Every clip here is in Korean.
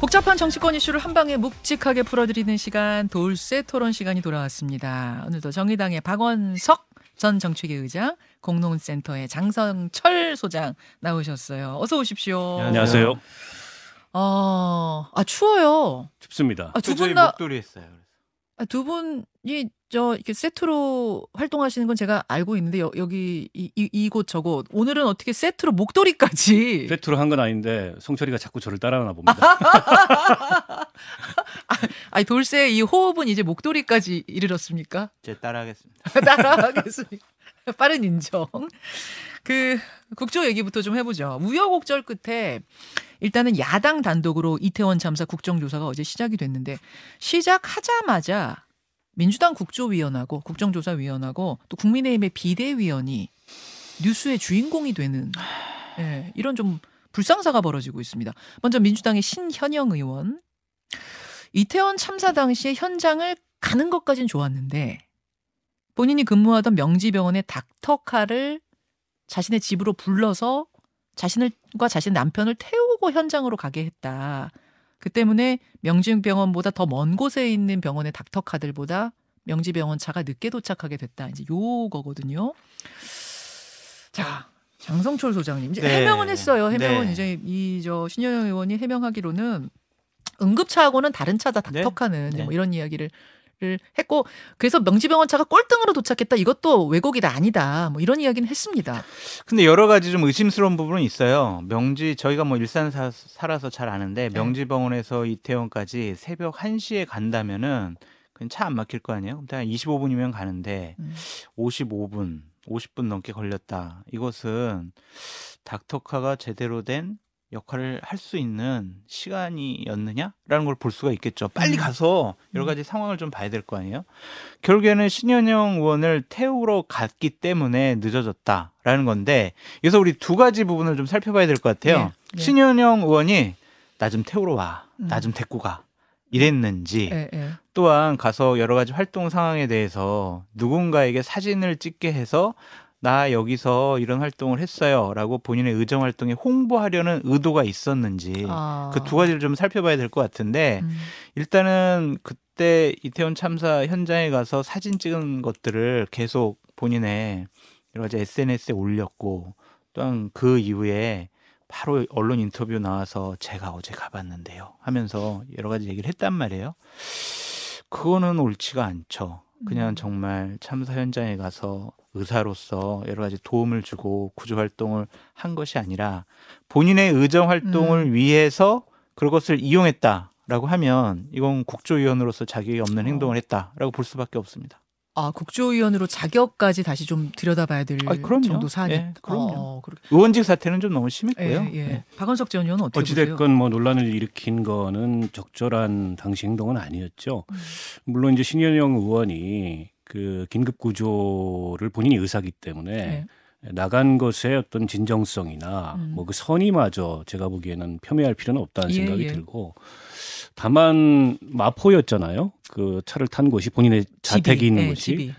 복잡한 정치권 이슈를 한 방에 묵직하게 풀어드리는 시간 돌쇠 토론 시간이 돌아왔습니다. 오늘도 정의당의 박원석 전 정책위 의장, 공론센터의 장성철 소장 나오셨어요. 어서 오십시오. 안녕하세요. 어, 아 추워요. 춥습니다. 아, 두 저희 분 다, 목도리 했어요. 아, 두 분이 저 이렇게 세트로 활동하시는 건 제가 알고 있는데 여, 여기 이, 이, 이 곳 저곳 오늘은 어떻게 세트로 목도리까지 세트로 한 건 아닌데 송철이가 자꾸 저를 따라하나 봅니다. 아니 돌쇠의 이 호흡은 이제 목도리까지 이르렀습니까? 제 따라하겠습니다. 따라하겠습니다. 빠른 인정. 그 국조 얘기부터 좀 해보죠. 우여곡절 끝에 일단은 야당 단독으로 이태원 참사 국정조사가 어제 시작이 됐는데 시작하자마자 민주당 국조위원하고 국정조사위원하고 또 국민의힘의 비대위원이 뉴스의 주인공이 되는 예, 이런 좀 불상사가 벌어지고 있습니다. 먼저 민주당의 신현영 의원 이태원 참사 당시에 현장을 가는 것까진 좋았는데 본인이 근무하던 명지병원의 닥터카를 자신의 집으로 불러서 자신과 자신 남편을 태우고 현장으로 가게 했다. 그 때문에 명지병원보다 더 먼 곳에 있는 병원의 닥터카들보다 명지병원 차가 늦게 도착하게 됐다. 이제 요거거든요. 자, 장성철 소장님 이제 네. 해명은 했어요. 해명은 네. 이제 이 저 신현영 의원이 해명하기로는 응급차하고는 다른 차다 네. 닥터카는 네. 뭐 이런 이야기를 를 했고 그래서 명지병원 차가 꼴등으로 도착했다. 이것도 왜곡이 다 아니다. 뭐 이런 이야기는 했습니다. 근데 여러 가지 좀 의심스러운 부분은 있어요. 명지 저희가 뭐 일산 사, 살아서 잘 아는데 네. 명지병원에서 이태원까지 새벽 1시에 간다면은 그냥 차 안 막힐 거 아니에요? 그럼 한 25분이면 가는데 음. 55분, 50분 넘게 걸렸다. 이것은 닥터카가 제대로 된 역할을 할 수 있는 시간이었느냐라는 걸 볼 수가 있겠죠. 빨리 음. 가서 여러 가지 상황을 좀 봐야 될 거 아니에요. 결국에는 신현영 의원을 태우러 갔기 때문에 늦어졌다라는 건데 여기서 우리 두 가지 부분을 좀 살펴봐야 될 것 같아요. 예, 예. 신현영 의원이 나 좀 태우러 와, 나 음. 좀 데리고 가 이랬는지 예, 예. 또한 가서 여러 가지 활동 상황에 대해서 누군가에게 사진을 찍게 해서 나 여기서 이런 활동을 했어요라고 본인의 의정 활동에 홍보하려는 의도가 있었는지 아. 그두 가지를 좀 살펴봐야 될 것 같은데 음. 일단은 그때 이태원 참사 현장에 가서 사진 찍은 것들을 계속 본인의 여러 가지 SNS에 올렸고 또한 그 이후에 바로 언론 인터뷰 나와서 제가 어제 가봤는데요 하면서 여러 가지 얘기를 했단 말이에요. 그거는 옳지가 않죠. 그냥 음. 정말 참사 현장에 가서 의사로서 여러 가지 도움을 주고 구조 활동을 한 것이 아니라 본인의 의정 활동을 음. 위해서 그것을 이용했다라고 하면 이건 국조위원으로서 자격이 없는 어. 행동을 했다라고 볼 수밖에 없습니다. 아 국조위원으로 자격까지 다시 좀 들여다봐야 될 아, 그럼요. 정도 사안이. 예, 그럼요. 어. 의원직 사태는 좀 너무 예, 심했고요. 예. 네. 박원석 전 의원은 어떻게 보세요? 어찌됐건 뭐 논란을 일으킨 거는 적절한 당시 행동은 아니었죠. 음. 물론 이제 신현영 의원이 그 긴급 구조를 본인이 의사기 때문에 네. 나간 것의 어떤 진정성이나 음. 뭐그 선의마저 제가 보기에는 폄훼할 필요는 없다는 예, 생각이 예. 들고 다만 마포였잖아요. 그 차를 탄 곳이 본인의 자택이 집이, 있는 예, 곳이 집이.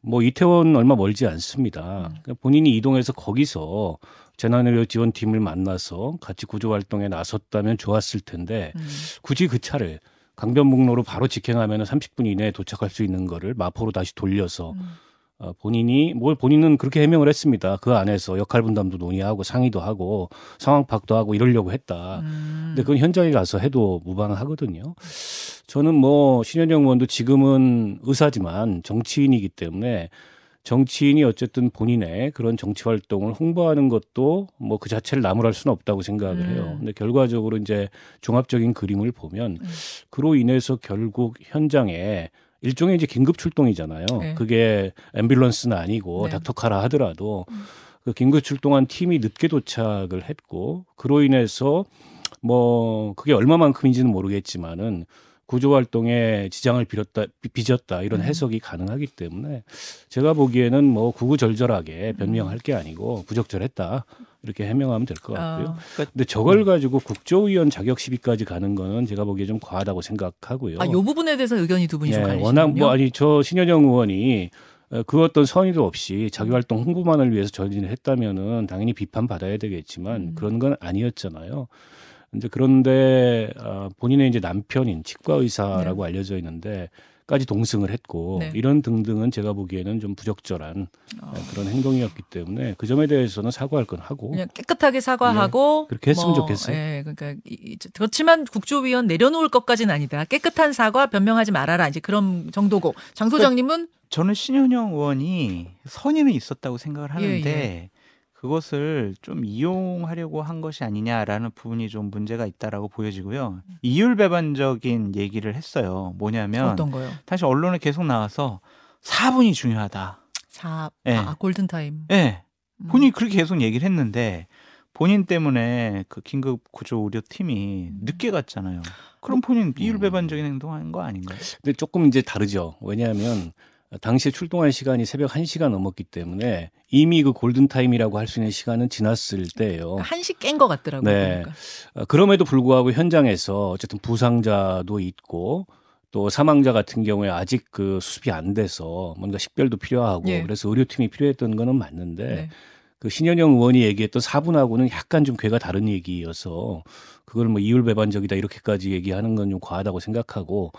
뭐 이태원 얼마 멀지 않습니다. 음. 그러니까 본인이 이동해서 거기서 재난의료 지원팀을 만나서 같이 구조 활동에 나섰다면 좋았을 텐데 음. 굳이 그 차를 강변북로로 바로 직행하면 30분 이내에 도착할 수 있는 거를 마포로 다시 돌려서 음. 어, 본인이 뭘 본인은 그렇게 해명을 했습니다. 그 안에서 역할 분담도 논의하고 상의도 하고 상황 파악도 하고 이러려고 했다. 음. 근데 그건 현장에 가서 해도 무방하거든요. 저는 뭐 신현영 의원도 지금은 의사지만 정치인이기 때문에 정치인이 어쨌든 본인의 그런 정치 활동을 홍보하는 것도 뭐 그 자체를 나무랄 수는 없다고 생각을 음. 해요. 근데 결과적으로 이제 종합적인 그림을 보면 음. 그로 인해서 결국 현장에 일종의 이제 긴급 출동이잖아요. 네. 그게 앰뷸런스는 아니고 네. 닥터카라 하더라도 음. 그 긴급 출동한 팀이 늦게 도착을 했고 그로 인해서 뭐 그게 얼마만큼인지는 모르겠지만은 구조 활동에 지장을 빌었다 비- 빚었다 이런 음. 해석이 가능하기 때문에 제가 보기에는 뭐 구구절절하게 변명할 게 아니고 부적절했다 이렇게 해명하면 될 것 같고요. 아, 근데 저걸 가지고 국조위원 자격 시비까지 가는 거는 제가 보기에 좀 과하다고 생각하고요. 아, 요 부분에 대해서 의견이 두 분이 좀 예, 갈리시군요. 워낙 뭐 아니 저 신현영 의원이 어, 그 어떤 선의도 없이 자기 활동 홍보만을 위해서 전진을 했다면은 당연히 비판 받아야 되겠지만 음. 그런 건 아니었잖아요. 이제 그런데 어, 본인의 이제 남편인 치과 의사라고 알려져 있는데 까지 동승을 했고 네. 이런 등등은 제가 보기에는 좀 부적절한 어. 그런 행동이었기 때문에 그 점에 대해서는 사과할 건 하고 그냥 깨끗하게 사과하고 예, 그렇게 했으면 뭐, 좋겠어요. 예, 그러니까 이- 이- 그렇지만 국조위원 내려놓을 것까지는 아니다. 깨끗한 사과 변명하지 말아라. 이제 그런 정도고 장 소장님은 저는 신현영 의원이 선의는 있었다고 생각을 하는데 예, 그것을 좀 이용하려고 한 것이 아니냐라는 부분이 좀 문제가 있다라고 보여지고요. 이율 배반적인 얘기를 했어요. 뭐냐면 어떤 거요? 사실 언론에 계속 나와서 4분이 중요하다. 사 예. 아, 골든 타임. 예. 음. 본인이 그렇게 계속 얘기를 했는데 본인 때문에 그 긴급 구조 의료 팀이 늦게 갔잖아요. 그럼 본인 이율 배반적인 행동한 거 아닌가요? 근데 조금 이제 다르죠. 왜냐하면 당시에 출동한 시간이 새벽 1시가 넘었기 때문에 이미 그 골든타임이라고 할 수 있는 시간은 지났을 때예요. 한식 깬것 같더라고요. 네. 보니까. 어, 그럼에도 불구하고 현장에서 어쨌든 부상자도 있고 또 사망자 같은 경우에 아직 그 수습이 안 돼서 뭔가 식별도 필요하고 예. 그래서 의료팀이 필요했던 거는 맞는데 네. 그 신현영 의원이 얘기했던 4분하고는 약간 좀 괴가 다른 얘기여서 그걸 뭐 이율배반적이다 이렇게까지 얘기하는 건 좀 과하다고 생각하고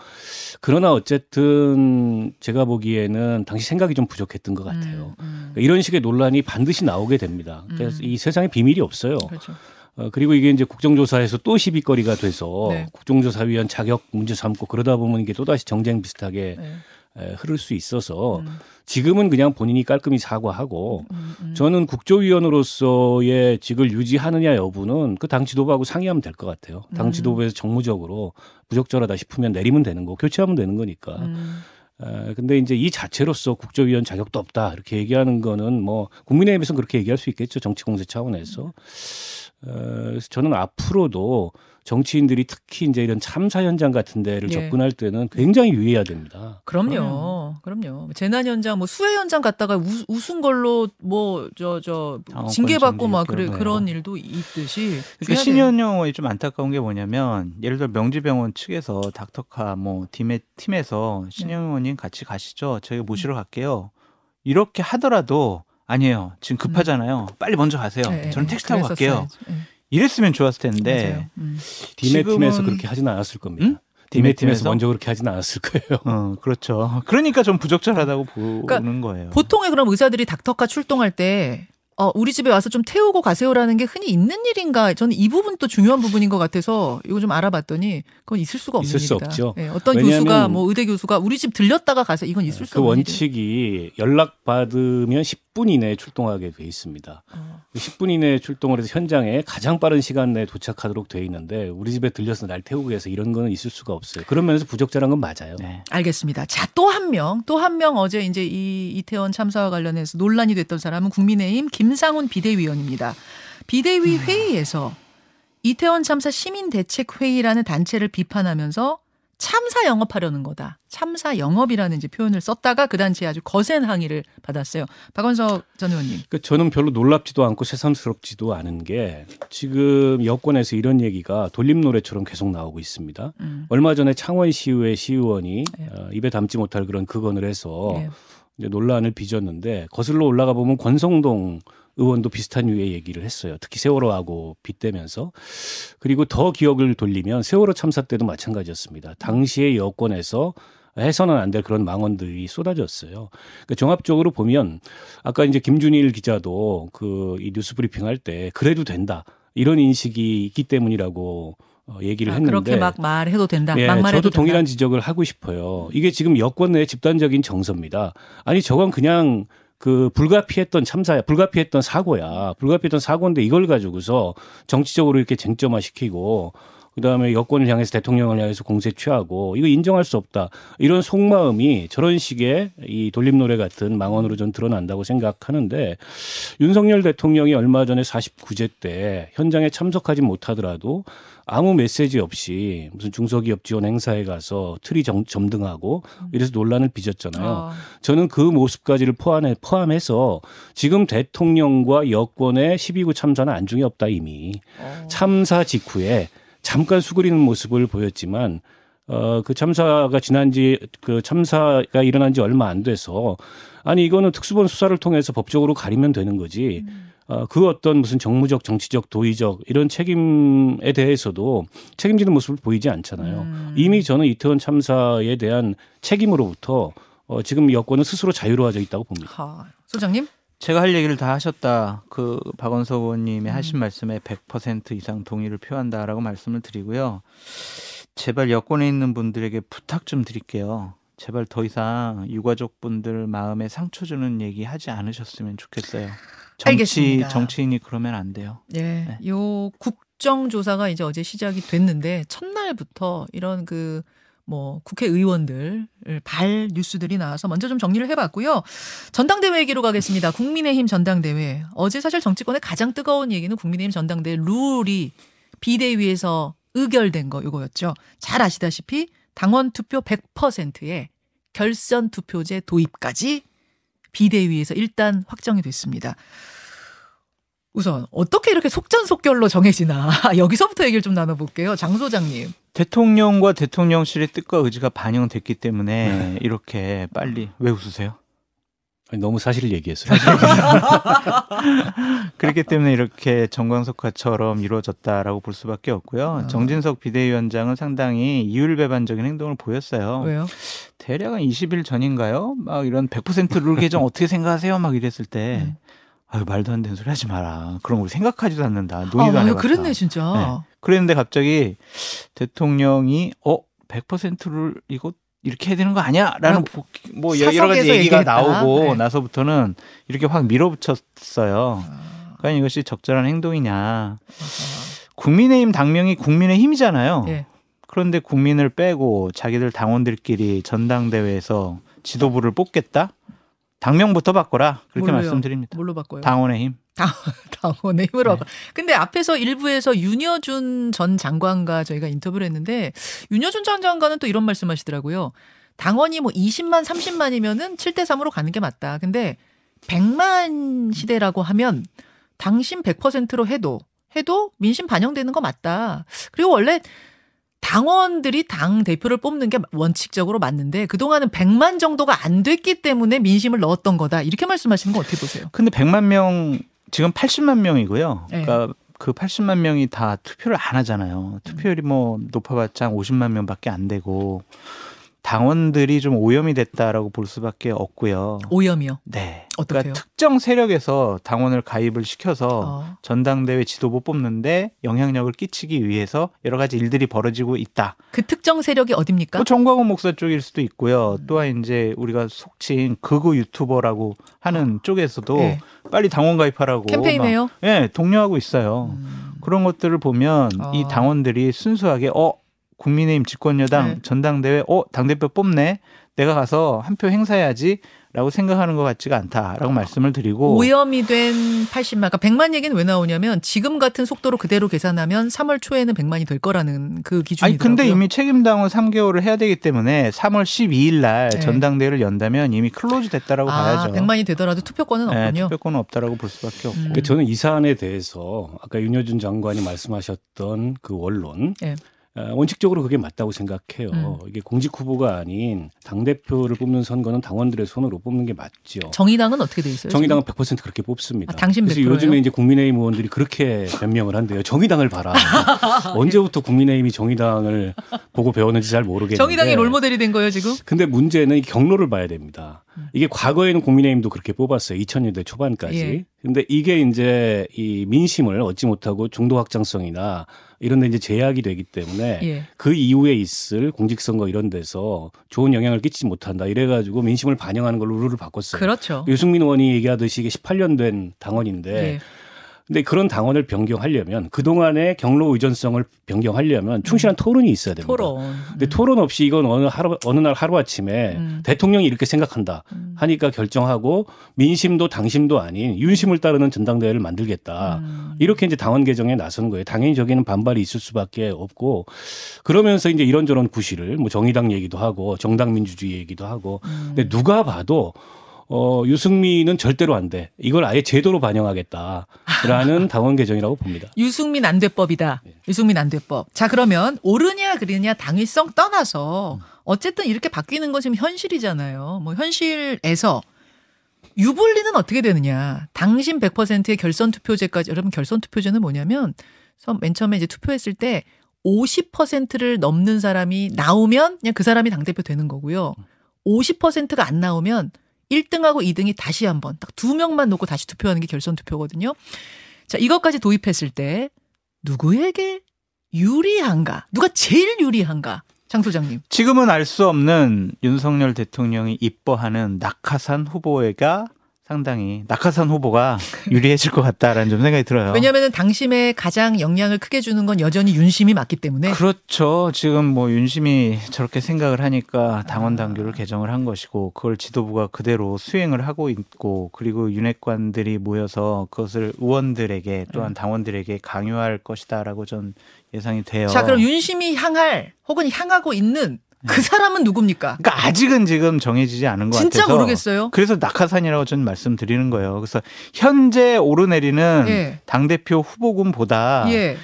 그러나 어쨌든 제가 보기에는 당시 생각이 좀 부족했던 것 같아요. 음, 음. 그러니까 이런 식의 논란이 반드시 나오게 됩니다. 그래서 음. 이 세상에 비밀이 없어요. 그렇죠. 어, 그리고 이게 이제 국정조사에서 또 시비거리가 돼서 네. 국정조사위원 자격 문제 삼고 그러다 보면 이게 또다시 정쟁 비슷하게 네. 에, 흐를 수 있어서 음, 지금은 그냥 본인이 깔끔히 사과하고 음, 음. 저는 국조위원으로서의 직을 유지하느냐 여부는 그 당 지도부하고 상의하면 될 것 같아요. 당 음. 지도부에서 정무적으로 부적절하다 싶으면 내리면 되는 거, 교체하면 되는 거니까. 음. 에, 근데 이제 이 자체로서 국조위원 자격도 없다 이렇게 얘기하는 거는 뭐 국민의힘에서 그렇게 얘기할 수 있겠죠 정치 공세 차원에서. 어, 그래서 저는 앞으로도 정치인들이 특히 이제 이런 참사 현장 같은 데를 예. 접근할 때는 굉장히 유의해야 됩니다. 그럼요. 그럼요. 재난 현장 뭐 수해 현장 갔다가 우, 웃은 걸로 뭐 저 저 징계 받고 정지 막 그래. 그런 일도 있듯이 그러니까 중요하네요. 신현영 의원이 좀 안타까운 게 뭐냐면 예를 들어 명지병원 측에서 닥터카 뭐 팀의 팀에서 네. 신현영 의원님 같이 가시죠. 저희가 모시러 갈게요. 이렇게 하더라도 아니에요. 지금 급하잖아요. 빨리 먼저 가세요. 예, 예, 저는 예. 택시 타고 갈게요. 그랬었어야지. 예, 이랬으면 좋았을 텐데 맞아요. 음. 디메 팀에서 그렇게 하지는 않았을 겁니다. 응? 디메 디메 팀에서 팀에서? 먼저 그렇게 하지는 않았을 거예요. 어, 그렇죠. 그러니까 좀 부적절하다고 보는 그러니까 거예요. 보통의 그럼 의사들이 닥터카 출동할 때 어, 우리 집에 와서 좀 태우고 가세요라는 게 흔히 있는 일인가? 저는 이 부분도 중요한 부분인 것 같아서 이거 좀 알아봤더니 그건 있을 수가 없는 있을 수 일이다. 없죠. 예, 어떤 왜냐하면- 교수가 뭐 의대 교수가 우리 집 들렸다가 가서 이건 있을 수 그 없는 원칙이 연락 받으면 10분 이내에 출동하게 돼 있습니다. 어. 10분 이내에 출동을 해서 현장에 가장 빠른 시간 내에 도착하도록 돼 있는데 우리 집에 들려서 날 태우고 해서 이런 거는 있을 수가 없어요. 그런 면에서 부적절한 건 맞아요. 네. 알겠습니다. 자, 또 한 명, 또 한 명 어제 이제 이 이태원 참사와 관련해서 논란이 됐던 사람은 국민의힘 김상훈 비대위원입니다. 비대위 회의에서 이태원 참사 시민 대책 회의라는 단체를 비판하면서 참사 영업하려는 거다. 참사 영업이라는 이제 표현을 썼다가 그 단체에 아주 거센 항의를 받았어요. 박원석 전 의원님. 그 저는 별로 놀랍지도 않고 새삼스럽지도 않은 게 지금 여권에서 이런 얘기가 돌림 노래처럼 계속 나오고 있습니다. 음. 얼마 전에 창원시의회 시의원이 네. 어, 입에 담지 못할 그런 극언을 해서 예. 이제 논란을 빚었는데 거슬러 올라가 보면 권성동 의원도 비슷한 유의 얘기를 했어요. 특히 세월호하고 빗대면서 그리고 더 기억을 돌리면 세월호 참사 때도 마찬가지였습니다. 당시에 여권에서 해서는 안 될 그런 망언들이 쏟아졌어요. 그러니까 종합적으로 보면 아까 이제 김준일 기자도 그 이 뉴스 브리핑 할 때 그래도 된다 이런 인식이 있기 때문이라고 어, 얘기를 아, 했는데 그렇게 막 말해도 된다. 예, 막말해도 저도 된다. 동일한 지적을 하고 싶어요. 이게 지금 여권 내 집단적인 정서입니다. 아니 저건 그냥 그 불가피했던 참사야, 불가피했던 사고야, 불가피했던 사고인데 이걸 가지고서 정치적으로 이렇게 쟁점화 시키고 그다음에 여권을 향해서 대통령을 향해서 공세 취하고 이거 인정할 수 없다. 이런 속마음이 저런 식의 이 돌림노래 같은 망언으로 전 드러난다고 생각하는데 윤석열 대통령이 얼마 전에 49재 때 현장에 참석하지 못하더라도 아무 메시지 없이 무슨 중소기업 지원 행사에 가서 트리 정, 점등하고 이래서 논란을 빚었잖아요. 어, 저는 그 모습까지를 포함해, 포함해서 지금 대통령과 여권의 12구 참사는 안중에 없다 이미. 어. 참사 직후에 잠깐 수그리는 모습을 보였지만 어, 그 참사가 지난 지 그 참사가 일어난 지 얼마 안 돼서 아니 이거는 특수본 수사를 통해서 법적으로 가리면 되는 거지. 어, 그 어떤 무슨 정무적, 정치적, 도의적 이런 책임에 대해서도 책임지는 모습을 보이지 않잖아요. 음. 이미 저는 이태원 참사에 대한 책임으로부터 어, 지금 여권은 스스로 자유로워져 있다고 봅니다. 하, 소장님? 제가 할 얘기를 다 하셨다. 그 박원석 음. 의원님의 하신 말씀에 100% 이상 동의를 표한다라고 말씀을 드리고요. 제발 여권에 있는 분들에게 부탁 좀 드릴게요. 제발 더 이상 유가족 분들 마음에 상처 주는 얘기 하지 않으셨으면 좋겠어요. 정치 알겠습니다. 정치인이 그러면 안 돼요. 예. 네. 요 국정조사가 이제 어제 시작이 됐는데 첫날부터 이런 그 뭐 국회의원들 발 뉴스들이 나와서 먼저 좀 정리를 해봤고요. 전당대회 얘기로 가겠습니다. 국민의힘 전당대회. 어제 사실 정치권의 가장 뜨거운 얘기는 국민의힘 전당대회 룰이 비대위에서 의결된 거 이거였죠. 잘 아시다시피 당원 투표 100%의 결선 투표제 도입까지 비대위에서 일단 확정이 됐습니다. 우선 어떻게 이렇게 속전속결로 정해지나 여기서부터 얘기를 좀 나눠볼게요. 장 소장님. 대통령과 대통령실의 뜻과 의지가 반영됐기 때문에 네. 이렇게 빨리 왜 웃으세요? 아니, 너무 사실을 얘기했어요. 그렇기 때문에 이렇게 정광석화처럼 이루어졌다라고 볼 수밖에 없고요. 아. 정진석 비대위원장은 상당히 이율배반적인 행동을 보였어요. 왜요? 대략 한 20일 전인가요? 막 이런 100%룰 개정 어떻게 생각하세요? 막 이랬을 때 음. 아유 말도 안 되는 소리 하지 마라. 그런 걸 생각하지도 않는다. 아, 논의도 안 맞아요. 해봤다. 그랬네 진짜. 네. 그랬는데 갑자기 대통령이 어 100%를 이거 이렇게 해야 되는 거 아니야?라는 아, 뭐 여러 가지 얘기가 얘기했다. 나오고 네. 나서부터는 이렇게 확 밀어붙였어요. 아, 과연 이것이 적절한 행동이냐? 국민의힘 당명이 국민의 힘이잖아요. 예. 그런데 국민을 빼고 자기들 당원들끼리 전당대회에서 지도부를 뽑겠다? 당명부터 바꿔라. 그렇게 뭘로요? 말씀드립니다. 뭘로 바꿔요? 당원의 힘. 당원의 힘으로. 네. 근데 앞에서 일부에서 윤여준 전 장관과 저희가 인터뷰를 했는데 윤여준 전 장관은 또 이런 말씀하시더라고요. 당원이 뭐 20만, 30만이면은 7대 3으로 가는 게 맞다. 근데 100만 시대라고 하면 당신 100%로 해도 해도 민심 반영되는 거 맞다. 그리고 원래 당원들이 당 대표를 뽑는 게 원칙적으로 맞는데 그동안은 100만 정도가 안 됐기 때문에 민심을 넣었던 거다. 이렇게 말씀하시는 거 어떻게 보세요? 근데 100만 명 지금 80만 명이고요. 네. 그러니까 그 80만 명이 다 투표를 안 하잖아요. 투표율이 뭐 높아봤자 한 50만 명밖에 안 되고 당원들이 좀 오염이 됐다라고 볼 수밖에 없고요. 오염이요. 네. 어떡해요? 그러니까 특정 세력에서 당원을 가입을 시켜서 어. 전당대회 지도부 뽑는데 영향력을 끼치기 위해서 여러 가지 일들이 벌어지고 있다. 그 특정 세력이 어딥니까? 뭐 정광훈 목사 쪽일 수도 있고요. 음. 또한 이제 우리가 속칭 극우 유튜버라고 하는 쪽에서도 네. 빨리 당원 가입하라고 캠페인해요. 막, 예, 독려하고 있어요. 음. 그런 것들을 보면 어. 이 당원들이 순수하게 어 국민의힘 집권여당 네. 전당대회 어 당대표 뽑네 내가 가서 한 표 행사해야지라고 생각하는 것 같지가 않다라고 말씀을 드리고 오염이 된 80만, 그러니까 100만 얘기는 왜 나오냐면 지금 같은 속도로 그대로 계산하면 3월 초에는 100만이 될 거라는 그 기준이더라고요. 아니 근데 이미 책임당원은 3개월을 해야 되기 때문에 3월 12일 날 네. 전당대회를 연다면 이미 close 됐다라고 아, 봐야죠. 100만이 되더라도 투표권은 네, 없군요. 투표권은 없다라고 볼 수밖에 없고. 음. 그러니까 저는 이 사안에 대해서 아까 윤여준 장관이 말씀하셨던 그 원론 예. 어, 원칙적으로 그게 맞다고 생각해요. 음. 이게 공직 후보가 아닌 당 대표를 뽑는 선거는 당원들의 손으로 뽑는 게 맞죠. 정의당은 어떻게 돼 있어요? 정의당은 100% 그렇게 뽑습니다. 아, 당신 그래서 100% 예요? 요즘에 이제 국민의힘 의원들이 그렇게 변명을 한대요. 정의당을 봐라. 언제부터 국민의힘이 정의당을 보고 배웠는지 잘 모르겠는데. 정의당이 롤모델이 된 거예요 지금? 근데 문제는 이 경로를 봐야 됩니다. 음. 이게 과거에는 국민의힘도 그렇게 뽑았어요. 2000년대 초반까지. 예. 근데 이게 이제 이 민심을 얻지 못하고 중도 확장성이나 이런 데 이제 제약이 되기 때문에 예. 그 이후에 있을 공직선거 이런 데서 좋은 영향을 끼치지 못한다. 이래가지고 민심을 반영하는 걸로 룰을 바꿨어요. 그렇죠. 유승민 의원이 얘기하듯이 이게 18년 된 당원인데 예. 근데 그런 당원을 변경하려면 그동안의 경로 의존성을 변경하려면 충실한 토론이 있어야 됩니다. 음. 토론. 근데 토론 없이 이건 어느 하루 어느 날 하루 아침에 음. 대통령이 이렇게 생각한다 음. 하니까 결정하고 민심도 당심도 아닌 윤심을 따르는 전당대회를 만들겠다. 음. 이렇게 이제 당원 개정에 나서는 거예요. 당연히 저기는 반발이 있을 수밖에 없고 그러면서 이제 이런저런 구실을 뭐 정의당 얘기도 하고 정당 민주주의 얘기도 하고 음. 근데 누가 봐도 어 유승민은 절대로 안 돼. 이걸 아예 제도로 반영하겠다라는 당원 개정이라고 봅니다. 유승민 안돼법이다. 예. 유승민 안돼법. 자 그러면 옳으냐 그르냐 당위성 음. 떠나서 어쨌든 이렇게 바뀌는 건 지금 현실이잖아요. 뭐 현실에서 유불리는 어떻게 되느냐? 당신 100%의 결선 투표제까지 여러분 결선 투표제는 뭐냐면 맨 처음에 이제 투표했을 때 50%를 넘는 사람이 나오면 그냥 그 사람이 당대표 되는 거고요. 50%가 안 나오면 1등하고 2등이 다시 한번 딱 두 명만 놓고 다시 투표하는 게 결선 투표거든요. 자, 이것까지 도입했을 때 누구에게 유리한가? 누가 제일 유리한가? 장 소장님. 지금은 알 수 없는 윤석열 대통령이 이뻐하는 낙하산 후보가 상당히 낙하산 후보가 유리해질 것 같다라는 좀 생각이 들어요. 왜냐하면 당심에 가장 영향을 크게 주는 건 여전히 윤심이 맞기 때문에 그렇죠. 지금 뭐 윤심이 저렇게 생각을 하니까 당원 당규를 개정을 한 것이고 그걸 지도부가 그대로 수행을 하고 있고 그리고 윤핵관들이 모여서 그것을 의원들에게 또한 당원들에게 강요할 것이다라고 전 예상이 돼요. 자 그럼 윤심이 향할 혹은 향하고 있는 네. 그 사람은 누굽니까? 그러니까 아직은 지금 정해지지 않은 것 진짜 같아서 모르겠어요. 그래서 낙하산이라고 저는 말씀드리는 거예요. 그래서 현재 오르내리는 예. 당 대표 후보군보다 예.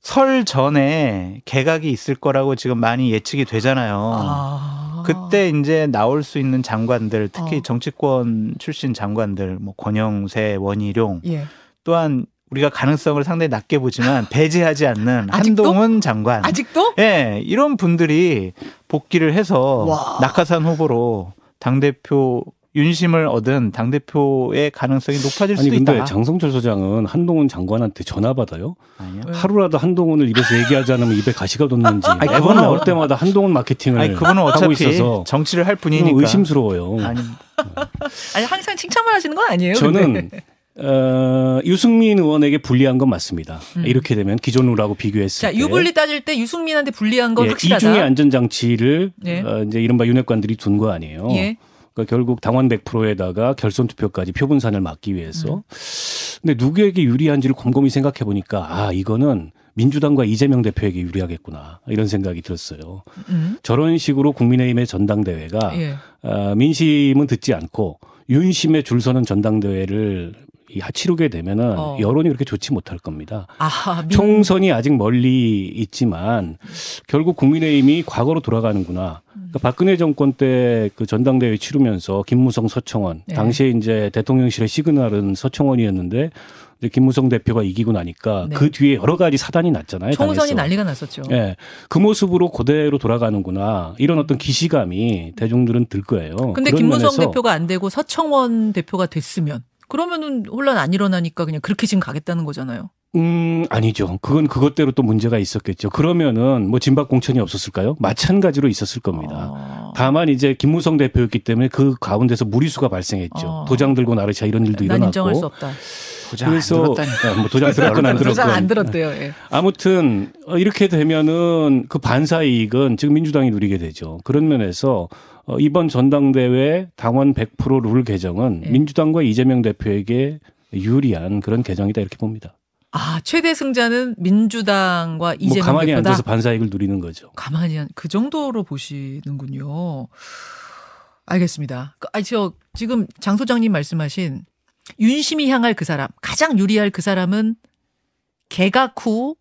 설 전에 개각이 있을 거라고 지금 많이 예측이 되잖아요. 아. 그때 이제 나올 수 있는 장관들, 특히 어. 정치권 출신 장관들, 뭐 권영세, 원희룡, 예. 또한 우리가 가능성을 상당히 낮게 보지만 배제하지 않는 아직도? 한동훈 장관, 아직도? 예, 이런 분들이 복귀를 해서 와. 낙하산 후보로 당 대표 윤심을 얻은 당 대표의 가능성이 높아질 아니 수도 근데 있다. 장성철 소장은 한동훈 장관한테 전화 받아요? 아니요. 왜? 하루라도 한동훈을 입에서 얘기하지 않으면 입에 가시가 돋는지 아니, 매번 그거는 나올 때마다 한동훈 마케팅을 아니 그분은 하고 어차피 있어서 정치를 할좀 분이니까 의심스러워요. 아니 아니 항상 칭찬만 하시는 건 아니에요. 근데. 어, 유승민 의원에게 불리한 건 맞습니다. 음. 이렇게 되면 기존으로하고 비교했을 자 때 유불리 따질 때 유승민한테 불리한 건 예, 확실하다. 이중의 안전장치를 예. 어, 이제 이른바 윤핵관들이 둔 거 아니에요. 예. 그러니까 결국 당원 100%에다가 결선 투표까지 표 분산을 막기 위해서. 음. 근데 누구에게 유리한지를 곰곰이 생각해 보니까 아 이거는 민주당과 이재명 대표에게 유리하겠구나 이런 생각이 들었어요. 음. 저런 식으로 국민의힘의 전당대회가 예. 어, 민심은 듣지 않고 윤심에 줄 서는 전당대회를 이 치르게 되면은 어. 여론이 그렇게 좋지 못할 겁니다. 아하. 민... 총선이 아직 멀리 있지만 결국 국민의힘이 과거로 돌아가는구나. 그러니까 박근혜 정권 때 그 전당대회 치르면서 김무성, 서청원 네. 당시에 이제 대통령실의 시그널은 서청원이었는데 이제 김무성 대표가 이기고 나니까 네. 그 뒤에 여러 가지 사단이 났잖아요. 총선이 당에서. 난리가 났었죠. 예, 그 모습으로 그대로 돌아가는구나 이런 어떤 기시감이 대중들은 들 거예요. 근데 그런 김무성 대표가 안 되고 서청원 대표가 됐으면 그러면은 혼란 안 일어나니까 그냥 그렇게 지금 가겠다는 거잖아요. 음, 아니죠. 그건 그것대로 또 문제가 있었겠죠. 그러면은 뭐 진박 공천이 없었을까요? 마찬가지로 있었을 겁니다. 어. 다만 이제 김무성 대표였기 때문에 그 가운데서 무리수가 발생했죠. 어. 도장 들고 나르샤 이런 일도 난 일어났고. 인정할 수 없다. 도장 안 그래서. 아, 뭐 도장 들었건 안 도장 들었건 안 들었대요. 예. 아무튼 어, 이렇게 되면은 그 반사 이익은 지금 민주당이 누리게 되죠. 그런 면에서 어, 이번 전당대회 당원 100%룰 개정은 예. 민주당과 이재명 대표에게 유리한 그런 개정이다 이렇게 봅니다. 아 최대 승자는 민주당과 뭐 이재명 가만히 대표다. 앉아서 반사 이익을 누리는 거죠. 가만히 한, 그 정도로 보시는군요. 알겠습니다. 그, 아니, 저, 지금 장 소장님 말씀하신 윤심이 향할 그 사람, 가장 유리할 그 사람은 개각 후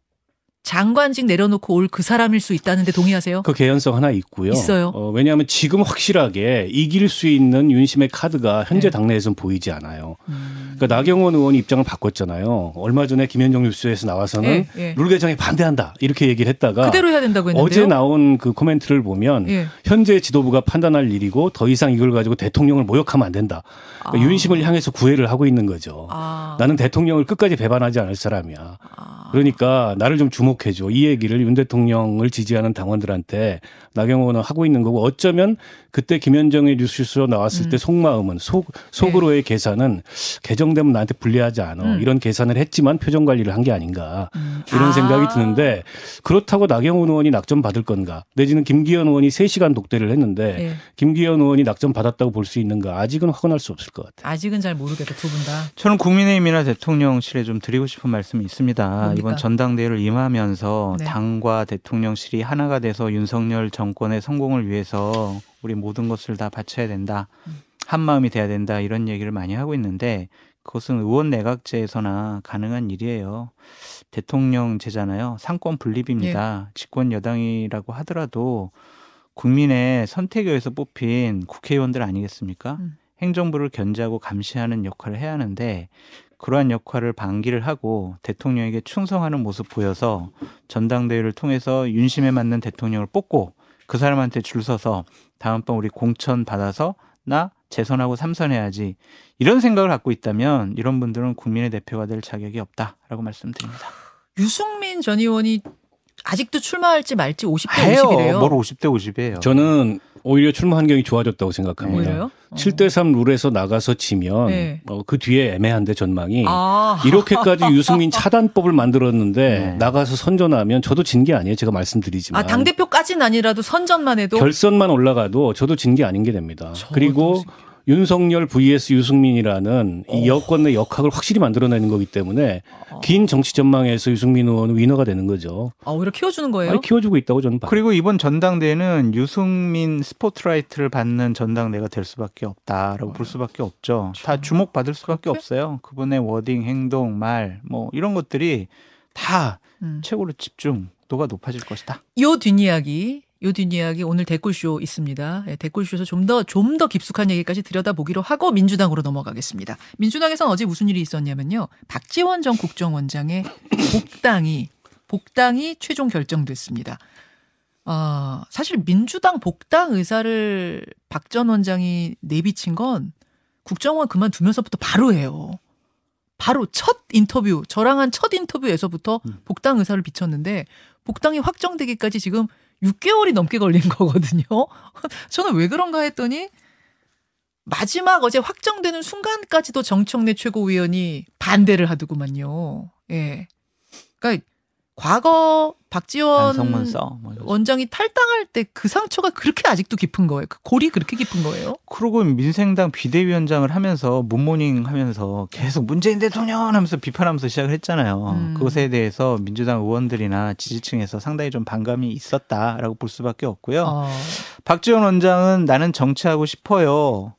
장관직 내려놓고 올 그 사람일 수 있다는데 동의하세요? 그 개연성 하나 있고요. 있어요. 어, 왜냐하면 지금 확실하게 이길 수 있는 윤심의 카드가 현재 네. 당내에서는 보이지 않아요. 음. 그러니까 나경원 의원이 입장을 바꿨잖아요. 얼마 전에 김현정 뉴스에서 나와서는 예, 예. 룰 개정에 반대한다 이렇게 얘기를 했다가 그대로 해야 된다고 했는데요. 어제 나온 그 코멘트를 보면 예. 현재 지도부가 판단할 일이고 더 이상 이걸 가지고 대통령을 모욕하면 안 된다. 그러니까 아. 윤심을 향해서 구애를 하고 있는 거죠. 아. 나는 대통령을 끝까지 배반하지 않을 사람이야. 아. 그러니까 나를 좀 주목 해줘. 이 얘기를 윤 대통령을 지지하는 당원들한테 나경원은 하고 있는 거고 어쩌면 그때 김현정의 뉴스로 나왔을 음. 때 속마음은 속 속으로의 계산은 개정되면 나한테 불리하지 않아. 음. 이런 계산을 했지만 표정 관리를 한 게 아닌가. 음. 이런 아. 생각이 드는데 그렇다고 나경원 의원이 낙점 받을 건가? 내지는 김기현 의원이 3시간 독대를 했는데 예. 김기현 의원이 낙점 받았다고 볼 수 있는가? 아직은 확언할 수 없을 것 같아요. 아직은 잘 모르겠다 두 분 다. 저는 국민의힘이나 대통령실에 좀 드리고 싶은 말씀이 있습니다. 뭡니까? 이번 전당대회를 임하면서 네. 당과 대통령실이 하나가 돼서 윤석열 정권의 성공을 위해서 우리 모든 것을 다 바쳐야 된다. 음. 한 마음이 돼야 된다. 이런 얘기를 많이 하고 있는데 그것은 의원 내각제에서나 가능한 일이에요. 대통령제잖아요. 상권 분립입니다. 예. 집권 여당이라고 하더라도 국민의 선택에 의해서 뽑힌 국회의원들 아니겠습니까? 음. 행정부를 견제하고 감시하는 역할을 해야 하는데 그러한 역할을 방기를 하고 대통령에게 충성하는 모습 보여서 전당대회를 통해서 윤심에 맞는 대통령을 뽑고 그 사람한테 줄 서서 다음번 우리 공천 받아서 나 재선하고 삼선해야지 이런 생각을 갖고 있다면 이런 분들은 국민의 대표가 될 자격이 없다라고 말씀드립니다. 유승민 전 의원이 아직도 출마할지 말지 50대 해요. 50이래요. 뭘 50대 50이에요. 저는 오히려 출마 환경이 좋아졌다고 생각합니다. 오히려요? 어. 7대 3 룰에서 나가서 지면 네. 어, 그 뒤에 애매한데 전망이 아. 이렇게까지 유승민 차단법을 만들었는데 네. 나가서 선전하면 저도 진 게 아니에요. 제가 말씀드리지만 아, 당 대표까지는 아니라도 선전만 해도 결선만 올라가도 저도 진 게 아닌 게 됩니다. 그리고. 윤석열 vs 유승민이라는 이 여권 내 역학을 확실히 만들어내는 거기 때문에 긴 정치 전망에서 유승민 의원은 위너가 되는 거죠. 아, 오히려 키워주는 거예요? 아니, 키워주고 있다고 저는 봐요. 그리고 이번 전당대회는 유승민 스포트라이트를 받는 전당대가 될 수밖에 없다라고 볼 수밖에 없죠. 다 주목받을 수밖에? 없어요. 그분의 워딩, 행동, 말, 뭐 이런 것들이 다 음. 최고로 집중도가 높아질 것이다. 요 뒷이야기, 요 뒷이야기 오늘 댓글쇼 있습니다. 예, 댓글쇼에서 좀 더 좀 더 깊숙한 얘기까지 들여다보기로 하고 민주당으로 넘어가겠습니다. 민주당에선 어제 무슨 일이 있었냐면요. 박지원 전 국정원장의 복당이 복당이 최종 결정됐습니다. 아, 사실 민주당 복당 의사를 박 전 원장이 내비친 건 국정원 그만두면서부터 바로 해요. 바로 첫 인터뷰, 저랑 한 첫 인터뷰에서부터 음. 복당 의사를 비쳤는데 복당이 확정되기까지 지금 6개월이 넘게 걸린 거거든요. 저는 왜 그런가 했더니 마지막 어제 확정되는 순간까지도 정청래 최고위원이 반대를 하더구만요. 예. 그러니까 과거 박지원. 뭐. 원장이 탈당할 때 그 상처가 그렇게 아직도 깊은 거예요. 그 골이 그렇게 깊은 거예요. 그러고 민생당 비대위원장을 하면서 문모닝 하면서 계속 문재인 대통령 하면서 비판하면서 시작을 했잖아요. 음. 그것에 대해서 민주당 의원들이나 지지층에서 상당히 좀 반감이 있었다라고 볼 수밖에 없고요. 어. 박지원 원장은 나는 정치하고 싶어요.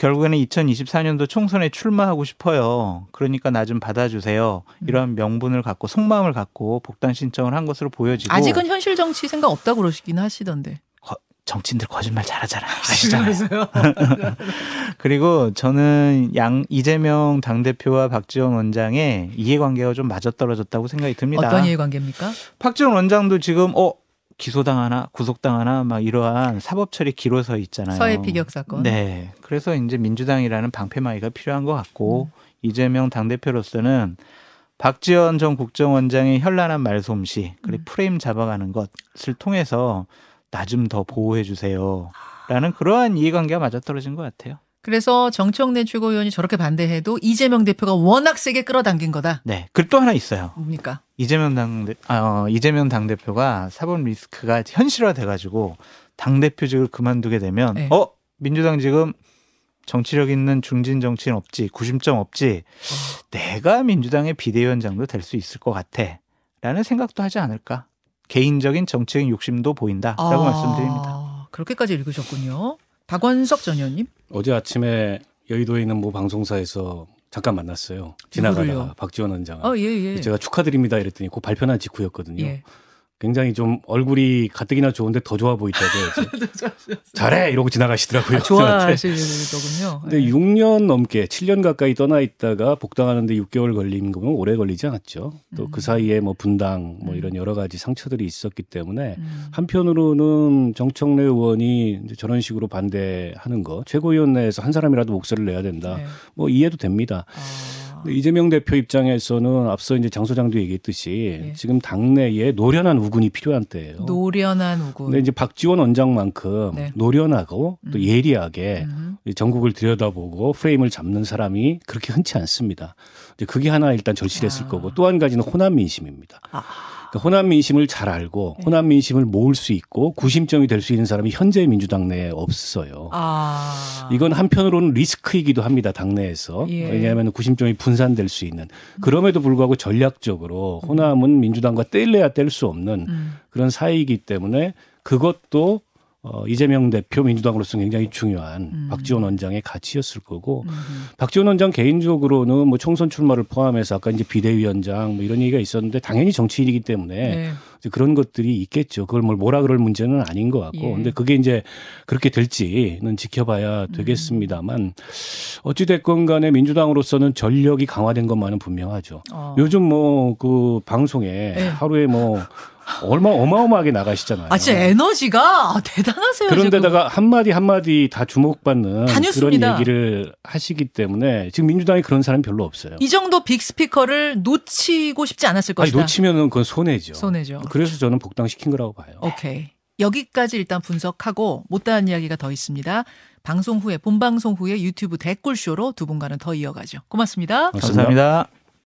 결국에는 2024년도 총선에 출마하고 싶어요. 그러니까 나 좀 받아주세요. 음. 이런 명분을 갖고 속마음을 갖고 복당 신청을 한 것으로 보여지고 아직은 현실 정치 생각 없다고 그러시긴 하시던데. 정치인들 거짓말 잘하잖아요. 아시잖아요. 그리고 저는 양 이재명 당대표와 박지원 원장의 이해관계가 좀 맞아떨어졌다고 생각이 듭니다. 어떤 이해관계입니까? 박지원 원장도 지금 어 기소당하나 구속당하나 막 이러한 사법 처리 기로서 있잖아요. 서해 피격 사건. 네. 그래서 이제 민주당이라는 방패막이가 필요한 것 같고 음. 이재명 당 대표로서는 박지원 전 국정원장의 현란한 말솜씨 그리고 음. 프레임 잡아가는 것을 통해서 나 좀 더 보호해 주세요. 라는 그러한 이해관계가 맞아떨어진 것 같아요. 그래서 정청래 최고위원이 저렇게 반대해도 이재명 대표가 워낙 세게 끌어당긴 거다. 네. 그리고 또 하나 있어요. 뭡니까? 이재명 당 아, 어, 이재명 당 대표가 사법 리스크가 현실화 돼 가지고 당 대표직을 그만두게 되면 네. 어 민주당 지금 정치력 있는 중진 정치인 없지 구심점 없지 어. 내가 민주당의 비대위원장도 될 수 있을 것 같아 라는 생각도 하지 않을까 개인적인 정치적인 욕심도 보인다 라고 아, 말씀드립니다. 그렇게까지 읽으셨군요. 박원석 전 의원님. 어제 아침에 여의도에 있는 모 방송사에서 잠깐 만났어요. 지나가다가 박지원 원장. 어, 예, 예. 제가 축하드립니다 이랬더니 그 발표난 직후였거든요. 예. 굉장히 좀 얼굴이 가뜩이나 좋은데 더 좋아 보이다고. 잘해 이러고 지나가시더라고요. 아. 좋아하시더군요. 근데 6년 넘게 7년 가까이 떠나 있다가 복당하는데 6개월 걸린 거면 오래 걸리지 않았죠. 또그 음. 사이에 뭐 분당 뭐 음. 이런 여러 가지 상처들이 있었기 때문에 음. 한편으로는 정청래 의원이 이제 저런 식으로 반대하는 거 최고위원 내에서 한 사람이라도 목소리를 내야 된다. 네. 뭐 이해도 됩니다. 아. 이재명 대표 입장에서는 앞서 이제 장 소장도 얘기했듯이 예. 지금 당내에 노련한 우군이 필요한 때예요. 노련한 우군. 근데 이제 박지원 원장만큼 네. 노련하고 또 음. 예리하게 음. 이 전국을 들여다보고 프레임을 잡는 사람이 그렇게 흔치 않습니다. 이제 그게 하나 일단 절실했을 아. 거고 또 한 가지는 호남 민심입니다. 아. 그러니까 호남 민심을 잘 알고 네. 호남 민심을 모을 수 있고 구심점이 될 수 있는 사람이 현재 민주당 내에 없어요. 아. 이건 한편으로는 리스크이기도 합니다 당내에서 예. 왜냐하면 구심점이 분산될 수 있는 그럼에도 불구하고 전략적으로 호남은 민주당과 뗄래야 뗄 수 없는 음. 그런 사이이기 때문에 그것도 어, 이재명 대표 민주당으로서 굉장히 중요한 음. 박지원 원장의 가치였을 거고 음. 박지원 원장 개인적으로는 뭐 총선 출마를 포함해서 아까 이제 비대위원장 뭐 이런 얘기가 있었는데 당연히 정치인이기 때문에 네. 이제 그런 것들이 있겠죠. 그걸 뭘 뭐라 그럴 문제는 아닌 것 같고. 예. 근데 그게 이제 그렇게 될지는 지켜봐야 음. 되겠습니다만 어찌 됐건 간에 민주당으로서는 전력이 강화된 것만은 분명하죠. 어. 요즘 뭐 그 방송에 네. 하루에 뭐 얼마 어마어마하게 나가시잖아요. 아, 진짜 에너지가 아, 대단하세요. 그런데다가 한 마디 한 마디 다 주목받는 다 그런. 얘기를 하시기 때문에 지금 민주당이 그런 사람이 별로 없어요. 이 정도 빅 스피커를 놓치고 싶지 않았을 아니 것이다. 놓치면은 그건 손해죠. 손해죠. 그래서 저는 복당 시킨 거라고 봐요. 오케이. 여기까지 일단 분석하고 못다한 이야기가 더 있습니다. 방송 후에 본방송 후에 유튜브 댓글쇼로 두 분과는 더 이어가죠. 고맙습니다. 감사합니다.